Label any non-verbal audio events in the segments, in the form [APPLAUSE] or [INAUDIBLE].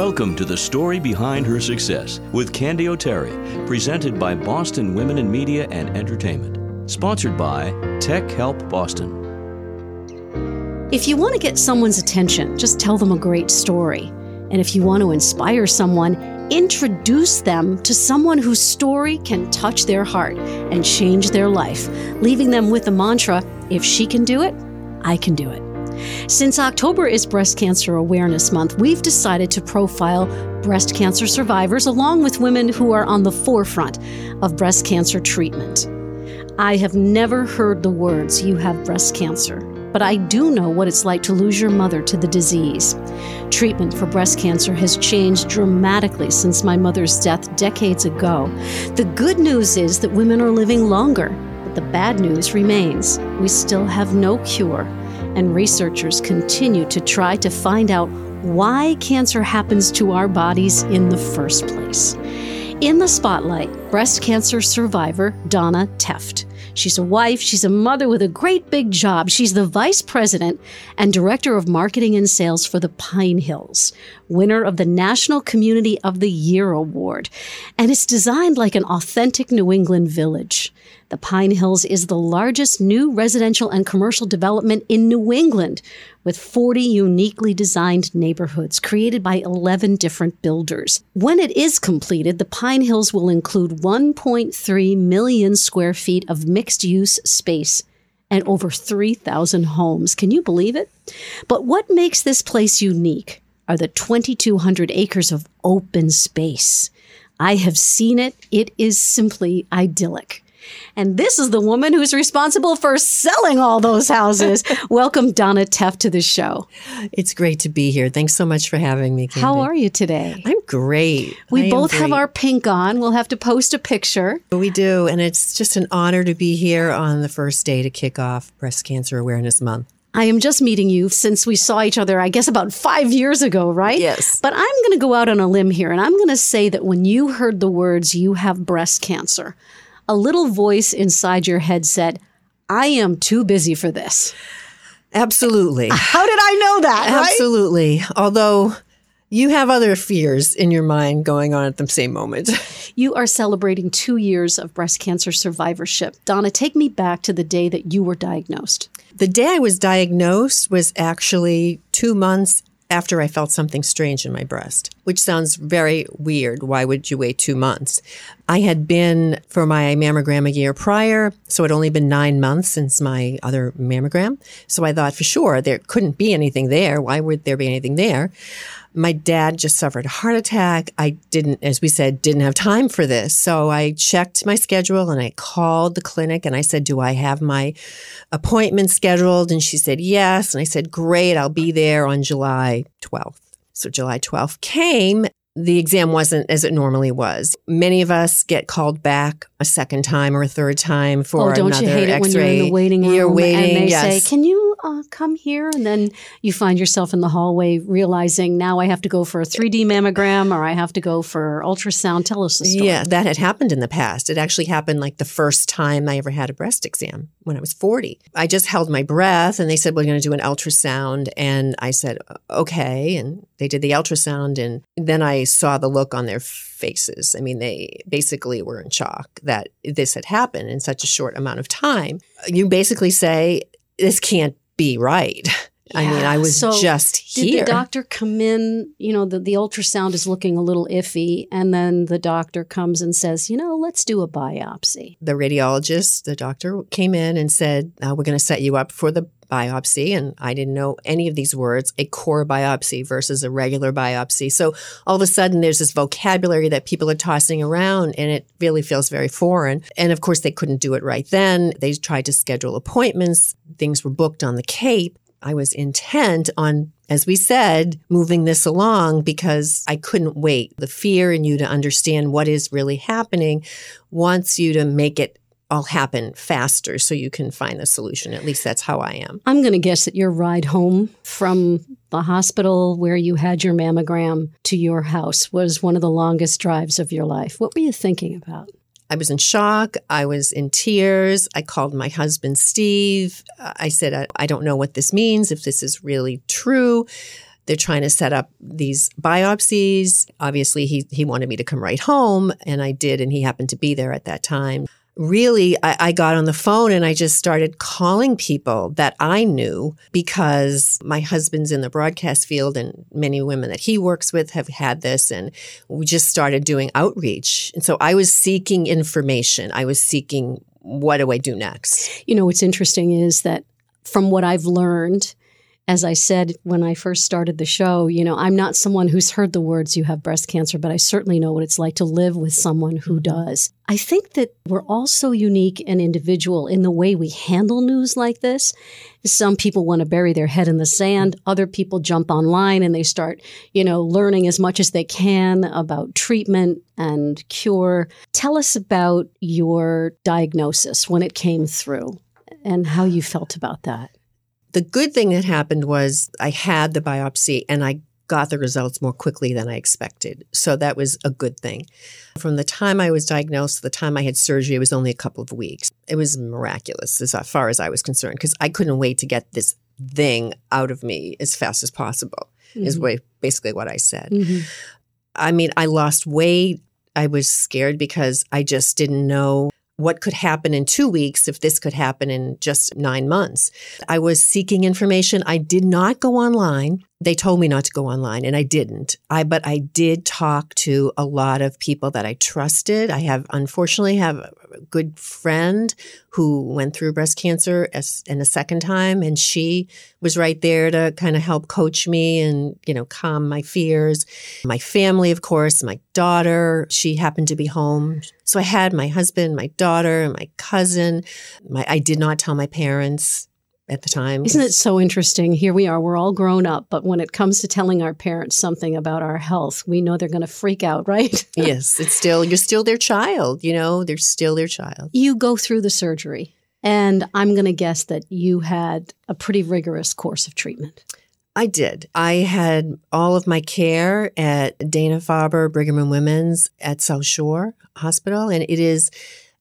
Welcome to the story behind her success with Candy O'Terry, presented by Boston Women in Media and Entertainment. Sponsored by Tech Help Boston. If you want to get someone's attention, just tell them a great story. And if you want to inspire someone, introduce them to someone whose story can touch their heart and change their life, leaving them with the mantra if she can do it, I can do it. Since October is Breast Cancer Awareness Month, we've decided to profile breast cancer survivors along with women who are on the forefront of breast cancer treatment. I have never heard the words, you have breast cancer, but I do know what it's like to lose your mother to the disease. Treatment for breast cancer has changed dramatically since my mother's death decades ago. The good news is that women are living longer, but the bad news remains. We still have no cure and researchers continue to try to find out why cancer happens to our bodies in the first place. In the spotlight, breast cancer survivor Donna Tefft. She's a wife, she's a mother with a great big job. She's the vice president and director of marketing and sales for the Pinehills, winner of the National Community of the Year Award. And it's designed like an authentic New England village. The Pinehills is the largest new residential and commercial development in New England, with 40 uniquely designed neighborhoods created by 11 different builders. When it is completed, the Pinehills will include 1.3 million square feet of mixed use space and over 3,000 homes. Can you believe it? But what makes this place unique are the 2,200 acres of open space. I have seen it. It is simply idyllic. And this is the woman who's responsible for selling all those houses. [LAUGHS] Welcome, Donna Tefft, to the show. It's great to be here. Thanks so much for having me. Candy. How are you today? I'm great. We I both have our pink on. We'll have to post a picture. We do. And it's just an honor to be here on the first day to kick off Breast Cancer Awareness Month. I am just meeting you since we saw each other, I guess, about five years ago, right? Yes. But I'm going to go out on a limb here and I'm going to say that when you heard the words, you have breast cancer, a little voice inside your head said, I am too busy for this. Absolutely. [LAUGHS] How did I know that? right? Absolutely. Although you have other fears in your mind going on at the same moment. [LAUGHS] You are celebrating two years of breast cancer survivorship. Donna, take me back to the day that you were diagnosed. The day I was diagnosed was actually two months after I felt something strange in my breast, which sounds very weird. Why would you wait two months? I had been for my mammogram a year prior, so it'd only been nine months since my other mammogram. So I thought for sure there couldn't be anything there. Why would there be anything there? My dad just suffered a heart attack. I didn't, as we said, didn't have time for this. So I checked my schedule and I called the clinic and I said, Do I have my appointment scheduled? And she said, Yes. And I said, Great, I'll be there on July 12th. So July 12th came. The exam wasn't as it normally was. Many of us get called back a second time or a third time for oh, don't another you hate it when you're in the waiting room You're waiting, and they yes. say, "Can you uh, come here?" And then you find yourself in the hallway realizing now I have to go for a 3D mammogram or I have to go for ultrasound. Tell us the story. Yeah, that had happened in the past. It actually happened like the first time I ever had a breast exam when I was 40. I just held my breath and they said, We're going to do an ultrasound. And I said, Okay. And they did the ultrasound. And then I saw the look on their faces. I mean, they basically were in shock that this had happened in such a short amount of time. You basically say, This can't be right. [LAUGHS] I mean, I was So just Did the doctor come in? You know, the, the ultrasound is looking a little iffy, and then the doctor comes and says, "You know, let's do a biopsy." the radiologist, the doctor came in and said, uh, We're going to set you up for the biopsy. And I didn't know any of these words a core biopsy versus a regular biopsy. So all of a sudden, there's this vocabulary that people are tossing around, and it really feels very foreign. And of course, they couldn't do it right then. They tried to schedule appointments, things were booked on the Cape. I was intent on, as we said, moving this along because I couldn't wait. The fear in you to understand what is really happening wants you to make it all happen faster so you can find the solution. At least that's how I am. I'm going to guess that your ride home from the hospital where you had your mammogram to your house was one of the longest drives of your life. What were you thinking about? I was in shock. I was in tears. I called my husband, Steve. I said, I, I don't know what this means, if this is really true. They're trying to set up these biopsies. Obviously, he, he wanted me to come right home, and I did, and he happened to be there at that time really, I, I, got on the phone and I just started calling people that I knew because my husband's in the broadcast field and many women that he works with have had this. And we just started doing outreach. And so I was seeking information. I was seeking, what do I do next? You know, what's interesting is that from what I've learned, as I said when I first started the show, you know, I'm not someone who's heard the words you have breast cancer, but I certainly know what it's like to live with someone who mm-hmm. does. I think that we're all so unique and individual in the way we handle news like this. Some people want to bury their head in the sand. Other people jump online and they start, you know, learning as much as they can about treatment and cure. Tell us about your diagnosis when it came through and how you felt about that the good thing that happened was I had the biopsy and I got the results more quickly than I expected. So that was a good thing. From the time I was diagnosed to the time I had surgery, it was only a couple of weeks. It was miraculous as far as I was concerned because I couldn't wait to get this thing out of me as fast as possible, mm-hmm. is way, basically what I said. Mm-hmm. I mean, I lost weight. I was scared because I just didn't know what could happen in two weeks if this could happen in just nine months. I was seeking information. I did not go online. They told me not to go online and I didn't. I, but I did talk to a lot of people that I trusted. I have, unfortunately, have a good friend who went through breast cancer as, in a second time and she was right there to kind of help coach me and, you know, calm my fears. My family, of course, my daughter, she happened to be home. So I had my husband, my daughter, and my cousin. My, I did not tell my parents at the time. Isn't it so interesting? Here we are, we're all grown up, but when it comes to telling our parents something about our health, we know they're going to freak out, right? [LAUGHS] yes, it's still, you're still their child, you know, they're still their child. You go through the surgery, and I'm going to guess that you had a pretty rigorous course of treatment. I did. I had all of my care at Dana Farber Brigham and Women's at South Shore Hospital, and it is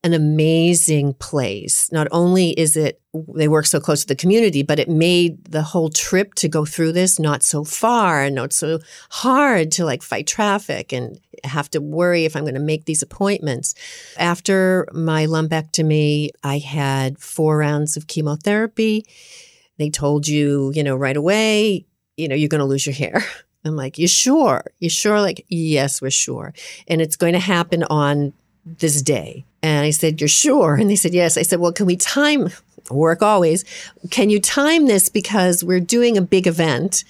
an amazing place. Not only is it, they work so close to the community, but it made the whole trip to go through this not so far and not so hard to like fight traffic and have to worry if I'm going to make these appointments. After my lumpectomy, I had four rounds of chemotherapy. They told you, you know, right away, you know, you're going to lose your hair. [LAUGHS] I'm like, you sure? You sure? Like, yes, we're sure. And it's going to happen on this day. And I said, You're sure? And they said, Yes. I said, Well, can we time work always? Can you time this because we're doing a big event?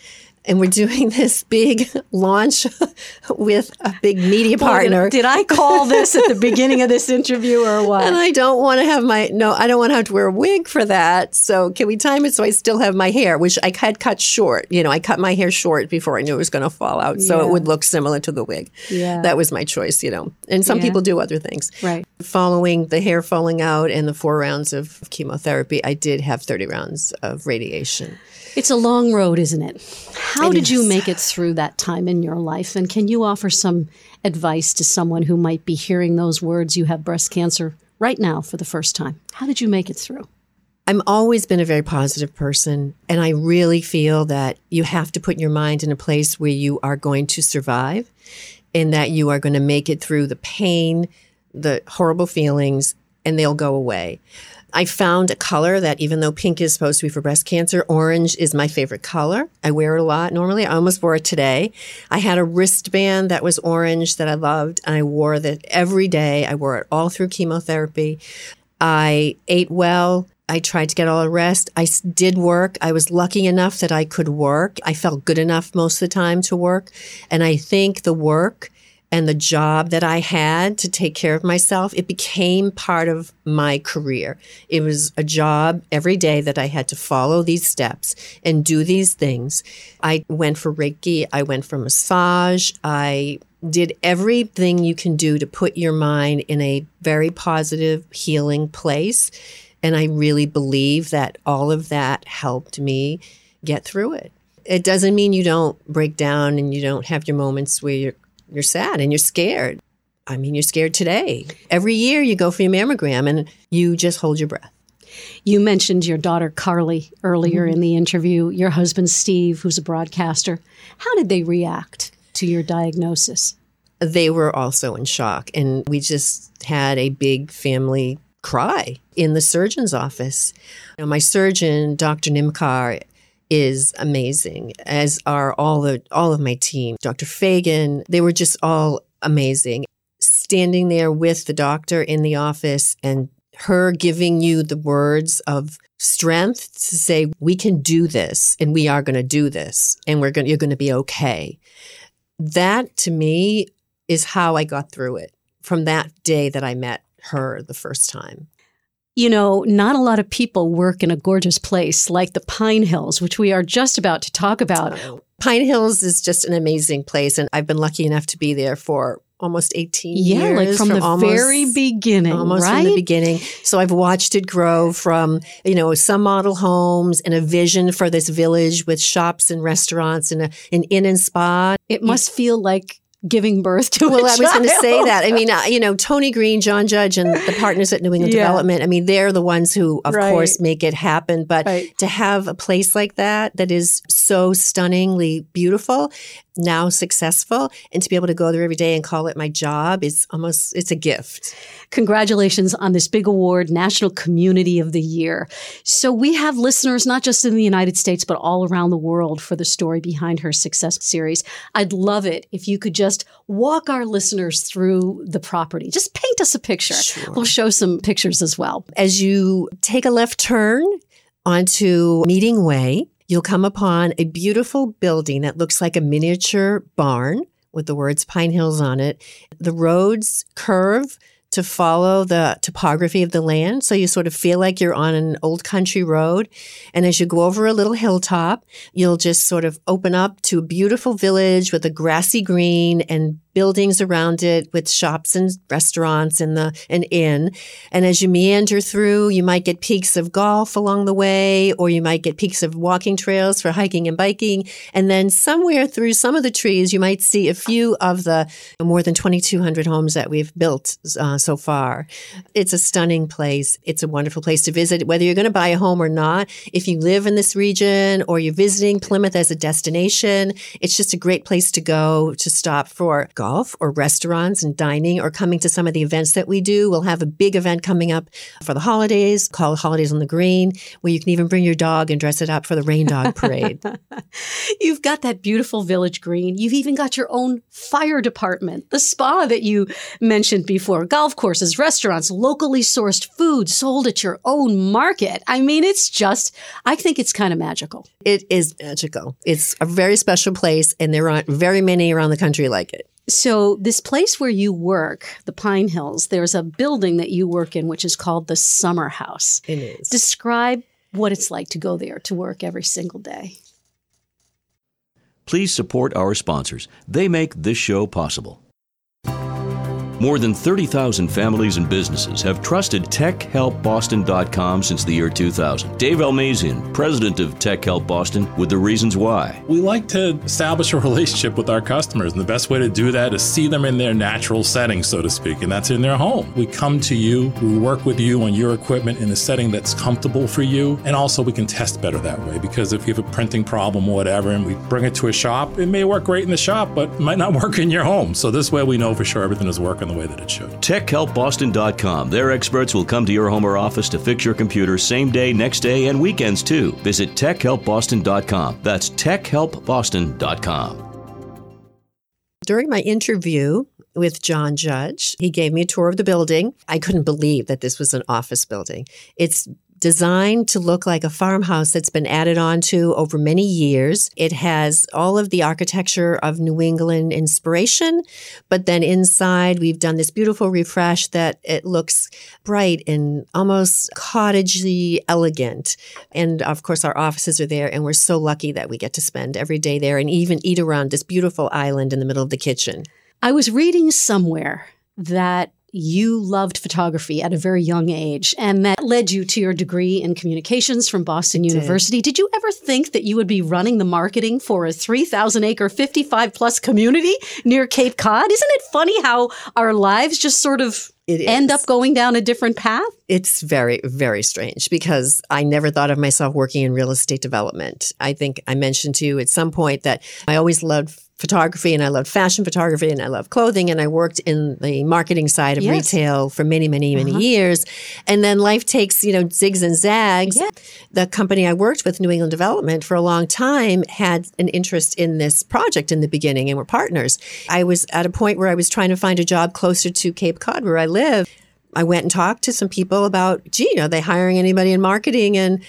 And we're doing [LAUGHS] this big launch [LAUGHS] with a big media partner. Did, did, I call this at the beginning of this interview or [LAUGHS] what? And I don't want to have my no, I don't want to have to wear a wig for that. So can we time it so I still have my hair, which I had cut short. You know, I cut my hair short before I knew it was going to fall out, so yeah. it would look similar to the wig. Yeah, that was my choice. You know, and some yeah. people do other things. Right. Following the hair falling out and the four rounds of chemotherapy, I did have thirty rounds of radiation. It's a long road, isn't it? How it did is. you make it through that time in your life? And can you offer some advice to someone who might be hearing those words, you have breast cancer, right now for the first time? How did you make it through? I've always been a very positive person, and I really feel that you have to put your mind in a place where you are going to survive and that you are going to make it through the pain, the horrible feelings, and they'll go away. I found a color that even though pink is supposed to be for breast cancer, orange is my favorite color. I wear it a lot normally. I almost wore it today. I had a wristband that was orange that I loved and I wore that every day. I wore it all through chemotherapy. I ate well. I tried to get all the rest. I did work. I was lucky enough that I could work. I felt good enough most of the time to work. And I think the work and the job that I had to take care of myself, it became part of my career. It was a job every day that I had to follow these steps and do these things. I went for Reiki, I went for massage, I did everything you can do to put your mind in a very positive, healing place. And I really believe that all of that helped me get through it. It doesn't mean you don't break down and you don't have your moments where you're you're sad and you're scared. I mean, you're scared today. Every year you go for your mammogram and you just hold your breath. You mentioned your daughter Carly earlier Mm-hmm. in the interview, your husband Steve, who's a broadcaster. How did they react to your diagnosis? They were also in shock. And we just had a big family cry in the surgeon's office. You know, my surgeon, Dr. Nimkar, is amazing, as are all the all of my team. Dr. Fagan, they were just all amazing. Standing there with the doctor in the office and her giving you the words of strength to say, we can do this and we are going to do this and we're going you're going to be okay. That to me is how I got through it from that day that I met her the first time. You know, not a lot of people work in a gorgeous place like the Pinehills, which we are just about to talk about. Pinehills is just an amazing place, and I've been lucky enough to be there for almost 18 Yeah, years. like from, the almost- very beginning, Almost right? from the beginning. So I've watched it grow from, you know, some model homes and a vision for this village with shops and restaurants and a, an inn and spa. it must feel like giving birth to Well, I was going to say that. I mean, uh, you know, Tony Green, John Judge, and the partners at New England Yeah. Development. I mean, they're the ones who, of Right. course, make it happen. But Right. to have a place like that that is so stunningly beautiful, now successful, and to be able to go there every day and call it my job is almost it's a gift. Congratulations on this big award, National Community of the Year. So we have listeners not just in the United States, but all around the world for the story behind her success series. I'd love it if you could just walk our listeners through the property. Just paint us a picture. Sure. We'll show some pictures as well. As you take a left turn onto Meeting Way, you'll come upon a beautiful building that looks like a miniature barn with the words Pinehills on it. The roads curve to follow the topography of the land. So you sort of feel like you're on an old country road. And as you go over a little hilltop, you'll just sort of open up to a beautiful village with a grassy green and buildings around it with shops and restaurants and the an inn. And as you meander through, you might get peeks of golf along the way, or you might get peeks of walking trails for hiking and biking. And then somewhere through some of the trees, you might see a few of the more than 2,200 homes that we've built uh, so far. It's a stunning place. It's a wonderful place to visit, whether you're going to buy a home or not. If you live in this region or you're visiting Plymouth as a destination, it's just a great place to go to stop for golf or restaurants and dining or coming to some of the events that we do. We'll have a big event coming up for the holidays called Holidays on the Green, where you can even bring your dog and dress it up for the Rain Dog [LAUGHS] Parade. You've got that beautiful village green. You've even got your own fire department, the spa that you mentioned before, golf courses, restaurants, locally sourced food sold at your own market. I mean, it's just, I think it's kind of magical. it is magical. It's a very special place, and there aren't very many around the country like it. So, this place where you work, the Pinehills, there's a building that you work in, which is called the Summer House. It is. Describe what it's like to go there to work every single day. Please support our sponsors. They make this show possible. More than 30,000 families and businesses have trusted TechHelpBoston.com since the year 2000. Dave Almazian, president of Tech Help Boston, with the reasons why. We like to establish a relationship with our customers, and the best way to do that is see them in their natural setting, so to speak, and that's in their home. We come to you, we work with you on your equipment in a setting that's comfortable for you, and also we can test better that way because if you have a printing problem or whatever, and we bring it to a shop, it may work great in the shop, but might not [LAUGHS] work in your home. So this way we know for sure everything is working the way that it should. TechHelpBoston.com. Their experts will come to your home or office to fix your computer same day, next day, and weekends too. Visit TechHelpBoston.com. That's TechHelpBoston.com. During my interview with John Judge, he gave me a tour of the building. I couldn't believe that this was an office building. It's designed to look like a farmhouse that's been added on to over many years. It has all of the architecture of New England inspiration, but then inside we've done this beautiful refresh that it looks bright and almost cottagey elegant. And of course, our offices are there, and we're so lucky that we get to spend every day there and even eat around this beautiful island in the middle of the kitchen. I was reading somewhere that you loved photography at a very young age, and that led you to your degree in communications from Boston It. University. Did. you ever think that you would be running the marketing for a 3,000 acre, 55 plus community near Cape Cod? Isn't it funny how our lives just sort of end up going down a different path? It's very, very strange because I never thought of myself working in real estate development. I think I mentioned to you at some point that I always loved photography and I loved fashion photography and I loved clothing and I worked in the marketing side of Yes. retail for many, many, many Uh-huh. years. And then life takes, you know, zigs and zags. Yeah. The company I worked with, New England Development, for a long time had an interest in this project in the beginning and were partners. I was at a point where I was trying to find a job closer to Cape Cod where I live. I went and talked to some people about, gee, are they hiring anybody in marketing? And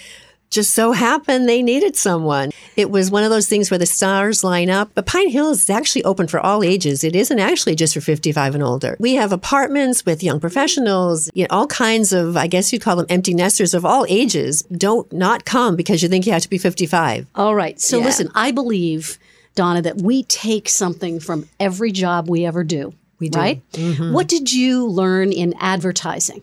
just so happened they needed someone. It was one of those things where the stars line up. But Pinehills is actually open for all ages. It isn't actually just for 55 and older. We have apartments with young professionals, you know, all kinds of, I guess you'd call them empty nesters of all ages. Don't not come because you think you have to be 55. All right. So Yeah. listen, I believe, Donna, that we take something from every job we ever do. We do. Mm-hmm. What did you learn in advertising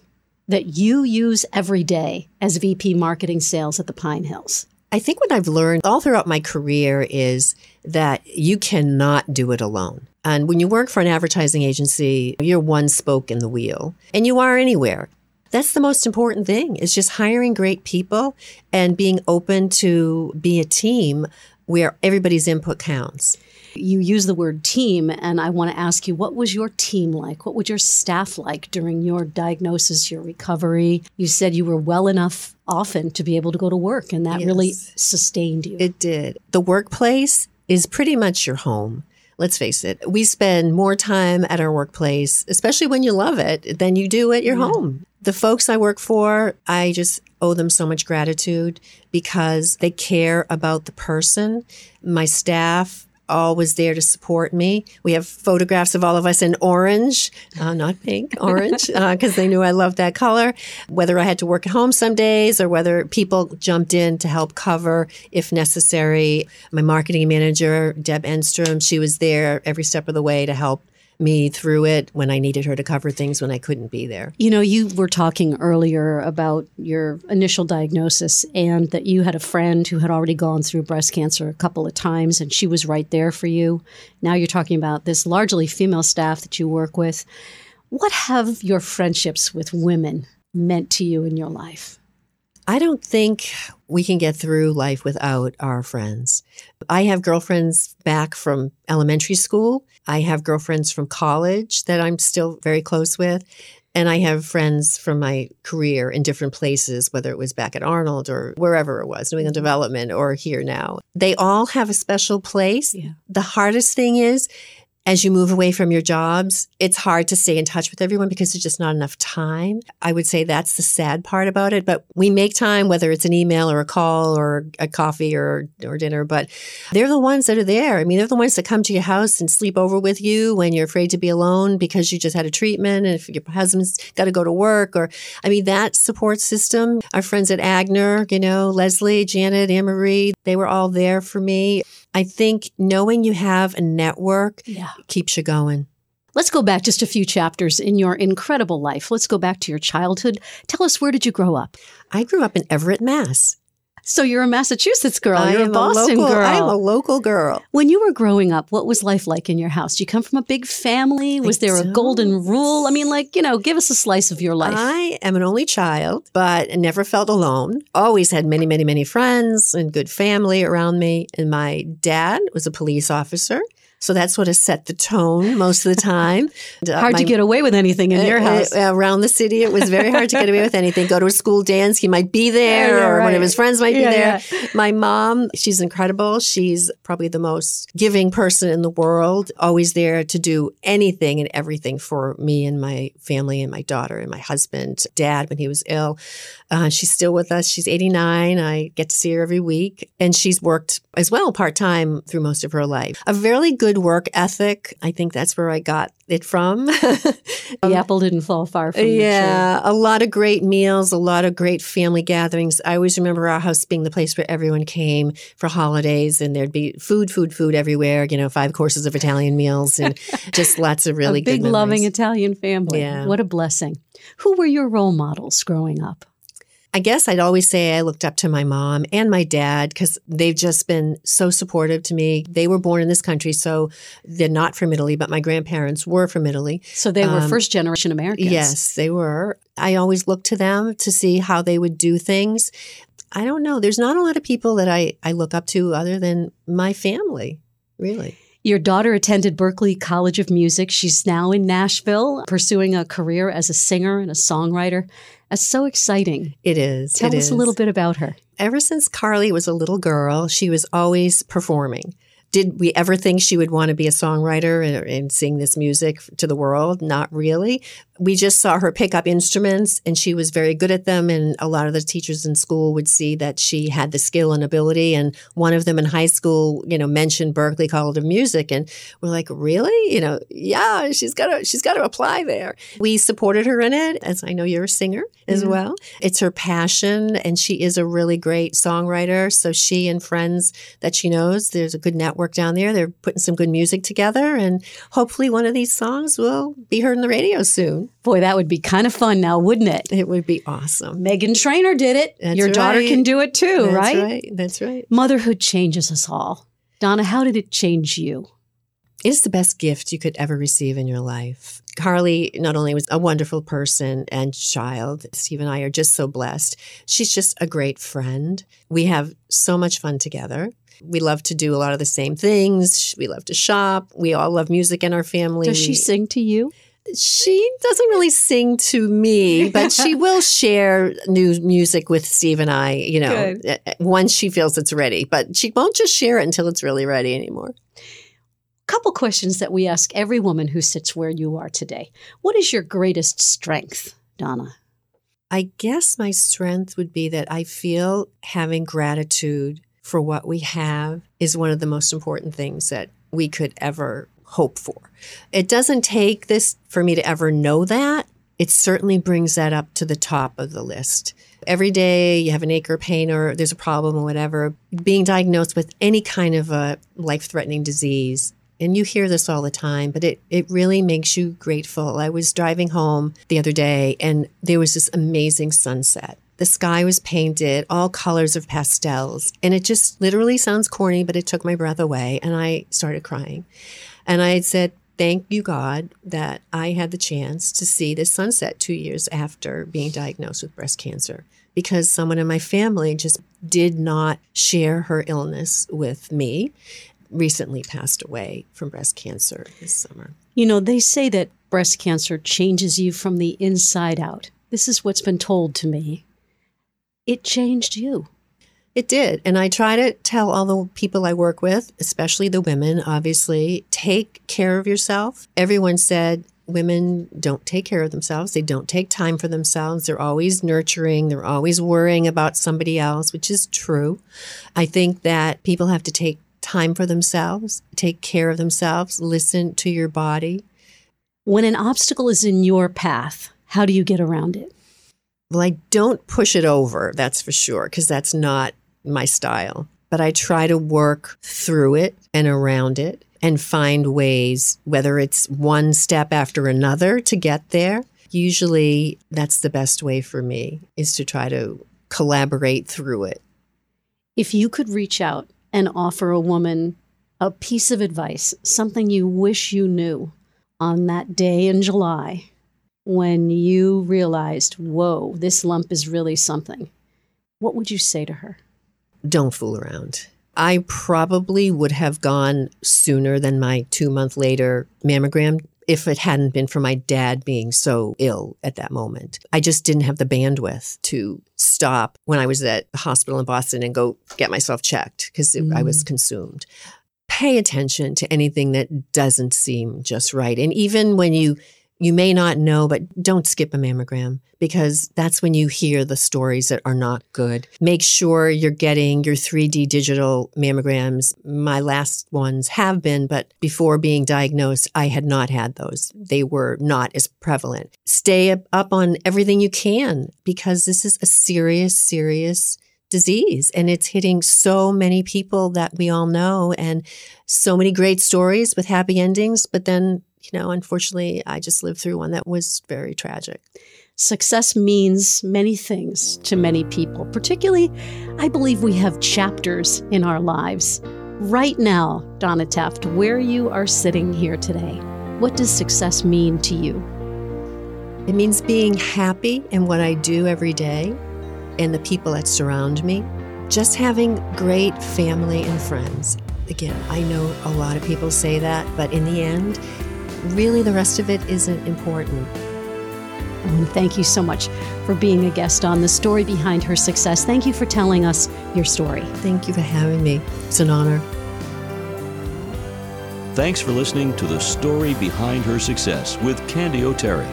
that you use every day as VP marketing sales at the Pinehills? I think what I've learned all throughout my career is that you cannot do it alone. And when you work for an advertising agency, you're one spoke in the wheel and you are anywhere. That's the most important thing is just hiring great people and being open to be a team where everybody's input counts. You use the word team, and I want to ask you what was your team like? What was your staff like during your diagnosis, your recovery? You said you were well enough often to be able to go to work, and that really sustained you. It did. The workplace is pretty much your home. Let's face it. We spend more time at our workplace, especially when you love it, than you do at your home. The folks I work for, I just owe them so much gratitude because they care about the person. My staff, always there to support me. We have photographs of all of us in orange, uh, not pink, [LAUGHS] orange, because they knew I loved that color. Whether I had to work at home some days or whether people jumped in to help cover if necessary. My marketing manager, Deb Enstrom, she was there every step of the way to help me through it when I needed her to cover things when I couldn't be there. You know, you were talking earlier about your initial diagnosis and that you had a friend who had already gone through breast cancer a couple of times and she was right there for you. Now you're talking about this largely female staff that you work with. What have your friendships with women meant to you in your life? I don't think we can get through life without our friends. I have girlfriends back from elementary school. I have girlfriends from college that I'm still very close with. And I have friends from my career in different places, whether it was back at Arnold or wherever it was, New England mm-hmm. Development or here now. They all have a special place. Yeah. The hardest thing is, as you move away from your jobs, it's hard to stay in touch with everyone because there's just not enough time. I would say that's the sad part about it. But we make time, whether it's an email or a call or a coffee or, or dinner. But they're the ones that are there. I mean, they're the ones that come to your house and sleep over with you when you're afraid to be alone because you just had a treatment and if your husband's got to go to work or, I mean, that support system, our friends at Agner, you know, Leslie, Janet, Anne Marie, they were all there for me. I think knowing you have a network Yeah. keeps you going. Let's go back just a few chapters in your incredible life. Let's go back to your childhood. Tell us where did you grow up? I grew up in Everett, Mass. So you're a Massachusetts girl. I you're a Boston local, girl. I am a local girl. When you were growing up, what was life like in your house? Do you come from a big family? Was there a don't. golden rule? I mean, like, you know, give us a slice of your life. I am an only child, but never felt alone. Always had many, many, many friends and good family around me. And my dad was a police officer. So that sort of set the tone most of the time. Uh, [LAUGHS] Hard to get away with anything in your uh, house. uh, around the city, it was very hard to get away with anything. Go to a school dance, he might be there, Yeah, yeah, or one of his friends might Yeah, be there. [LAUGHS] My mom, she's incredible. She's probably the most giving person in the world, always there to do anything and everything for me and my family and my daughter and my husband, dad, when he was ill. Uh, she's still with us. She's 89. I get to see her every week. And she's worked as well, part time through most of her life. A very good work ethic. I think that's where I got it from. [LAUGHS] the apple didn't fall far from yeah, a lot of great meals, a lot of great family gatherings. I always remember our house being the place where everyone came for holidays, and there'd be food, food, food everywhere. You know, five courses of Italian meals, and [LAUGHS] just lots of really a big, loving Italian family. Yeah, what a blessing. Who were your role models growing up? I guess I'd always say I looked up to my mom and my dad because they've just been so supportive to me. They were born in this country, so they're not from Italy, but my grandparents were from Italy. So they were um, first generation Americans. Yes, they were. I always looked to them to see how they would do things. I don't know. There's not a lot of people that I, I look up to other than my family, really. Your daughter attended Berklee College of Music. She's now in Nashville pursuing a career as a singer and a songwriter. That's so exciting. It is. Tell it us is. a little bit about her. Ever since Carly was a little girl, she was always performing. Did we ever think she would want to be a songwriter and, and, sing this music to the world? Not really we just saw her pick up instruments and she was very good at them. And a lot of the teachers in school would see that she had the skill and ability. And one of them in high school, you know, mentioned Berklee College of Music. And we're like, really? You know, yeah, she's got to, she's got to apply there. We supported her in it, as I know you're a singer as mm-hmm. well. It's her passion and she is a really great songwriter. So she and friends that she knows, there's a good network down there. They're putting some good music together. And hopefully one of these songs will be heard in the radio soon. Boy, that would be kind of fun now, wouldn't it? It would be awesome. Meghan Trainor did it. That's Your right. daughter can do it too, That's right? right? That's right. Motherhood changes us all. Donna, how did it change you? It is the best gift you could ever receive in your life. Carly not only was a wonderful person and child, Steve and I are just so blessed. She's just a great friend. We have so much fun together. We love to do a lot of the same things. We love to shop. We all love music in our family. Does she sing to you? she doesn't really sing to me, but she [LAUGHS] will share new music with Steve and I, you know, Good. Eh, eh, once she feels it's ready. But she won't just share it until it's really ready anymore. Couple questions that we ask every woman who sits where you are today. What is your greatest strength, Donna? I guess my strength would be that I feel having gratitude for what we have is one of the most important things that we could ever hope for. It doesn't take this for me to ever know that. It certainly brings that up to the top of the list. Every day you have an ache or pain or there's a problem or whatever, being diagnosed with any kind of a life threatening disease. And you hear this all the time, but it, it really makes you grateful. I was driving home the other day and there was this amazing sunset. The sky was painted, all colors of pastels. And it just literally sounds corny, but it took my breath away. And I started crying. And I said, Thank you, God, that I had the chance to see this sunset two years after being diagnosed with breast cancer because someone in my family just did not share her illness with me. Recently passed away from breast cancer this summer. You know, they say that breast cancer changes you from the inside out. This is what's been told to me. It changed you. It did. And I try to tell all the people I work with, especially the women, obviously, take care of yourself. Everyone said women don't take care of themselves. They don't take time for themselves. They're always nurturing. They're always worrying about somebody else, which is true. I think that people have to take time for themselves, take care of themselves, listen to your body. When an obstacle is in your path, how do you get around it? Well, I don't push it over, that's for sure, because that's not my style, but I try to work through it and around it and find ways, whether it's one step after another to get there. Usually that's the best way for me is to try to collaborate through it. If you could reach out and offer a woman a piece of advice, something you wish you knew on that day in July when you realized, whoa, this lump is really something, what would you say to her? don't fool around. I probably would have gone sooner than my two month later mammogram if it hadn't been for my dad being so ill at that moment. I just didn't have the bandwidth to stop when I was at the hospital in Boston and go get myself checked because mm. I was mm. consumed. Pay attention to anything that doesn't seem just right. And even when you You may not know, but don't skip a mammogram because that's when you hear the stories that are not good. Make sure you're getting your 3D digital mammograms. My last ones have been, but before being diagnosed, I had not had those. They were not as prevalent. Stay up on everything you can because this is a serious, serious disease and it's hitting so many people that we all know and so many great stories with happy endings but then you know unfortunately i just lived through one that was very tragic Success means many things to many people. Particularly, I believe we have chapters in our lives. Right now, Donna Tefft, where you are sitting here today, what does success mean to you? It means being happy in what I do every day and the people that surround me. Just having great family and friends. Again, I know a lot of people say that, but in the end, really the rest of it isn't important. And thank you so much for being a guest on the story behind her success. Thank you for telling us your story. Thank you for having me. It's an honor. Thanks for listening to The Story Behind Her Success with Candy O'Terry.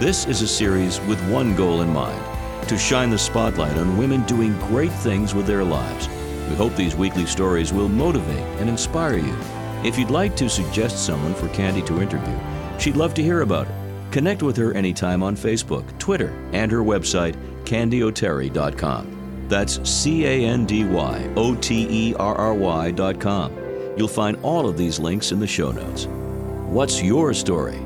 This is a series with one goal in mind to shine the spotlight on women doing great things with their lives. We hope these weekly stories will motivate and inspire you. If you'd like to suggest someone for Candy to interview, she'd love to hear about it. Connect with her anytime on Facebook, Twitter, and her website, candyoterry.com. That's C A N D Y O T E R R Y.com. You'll find all of these links in the show notes. What's your story?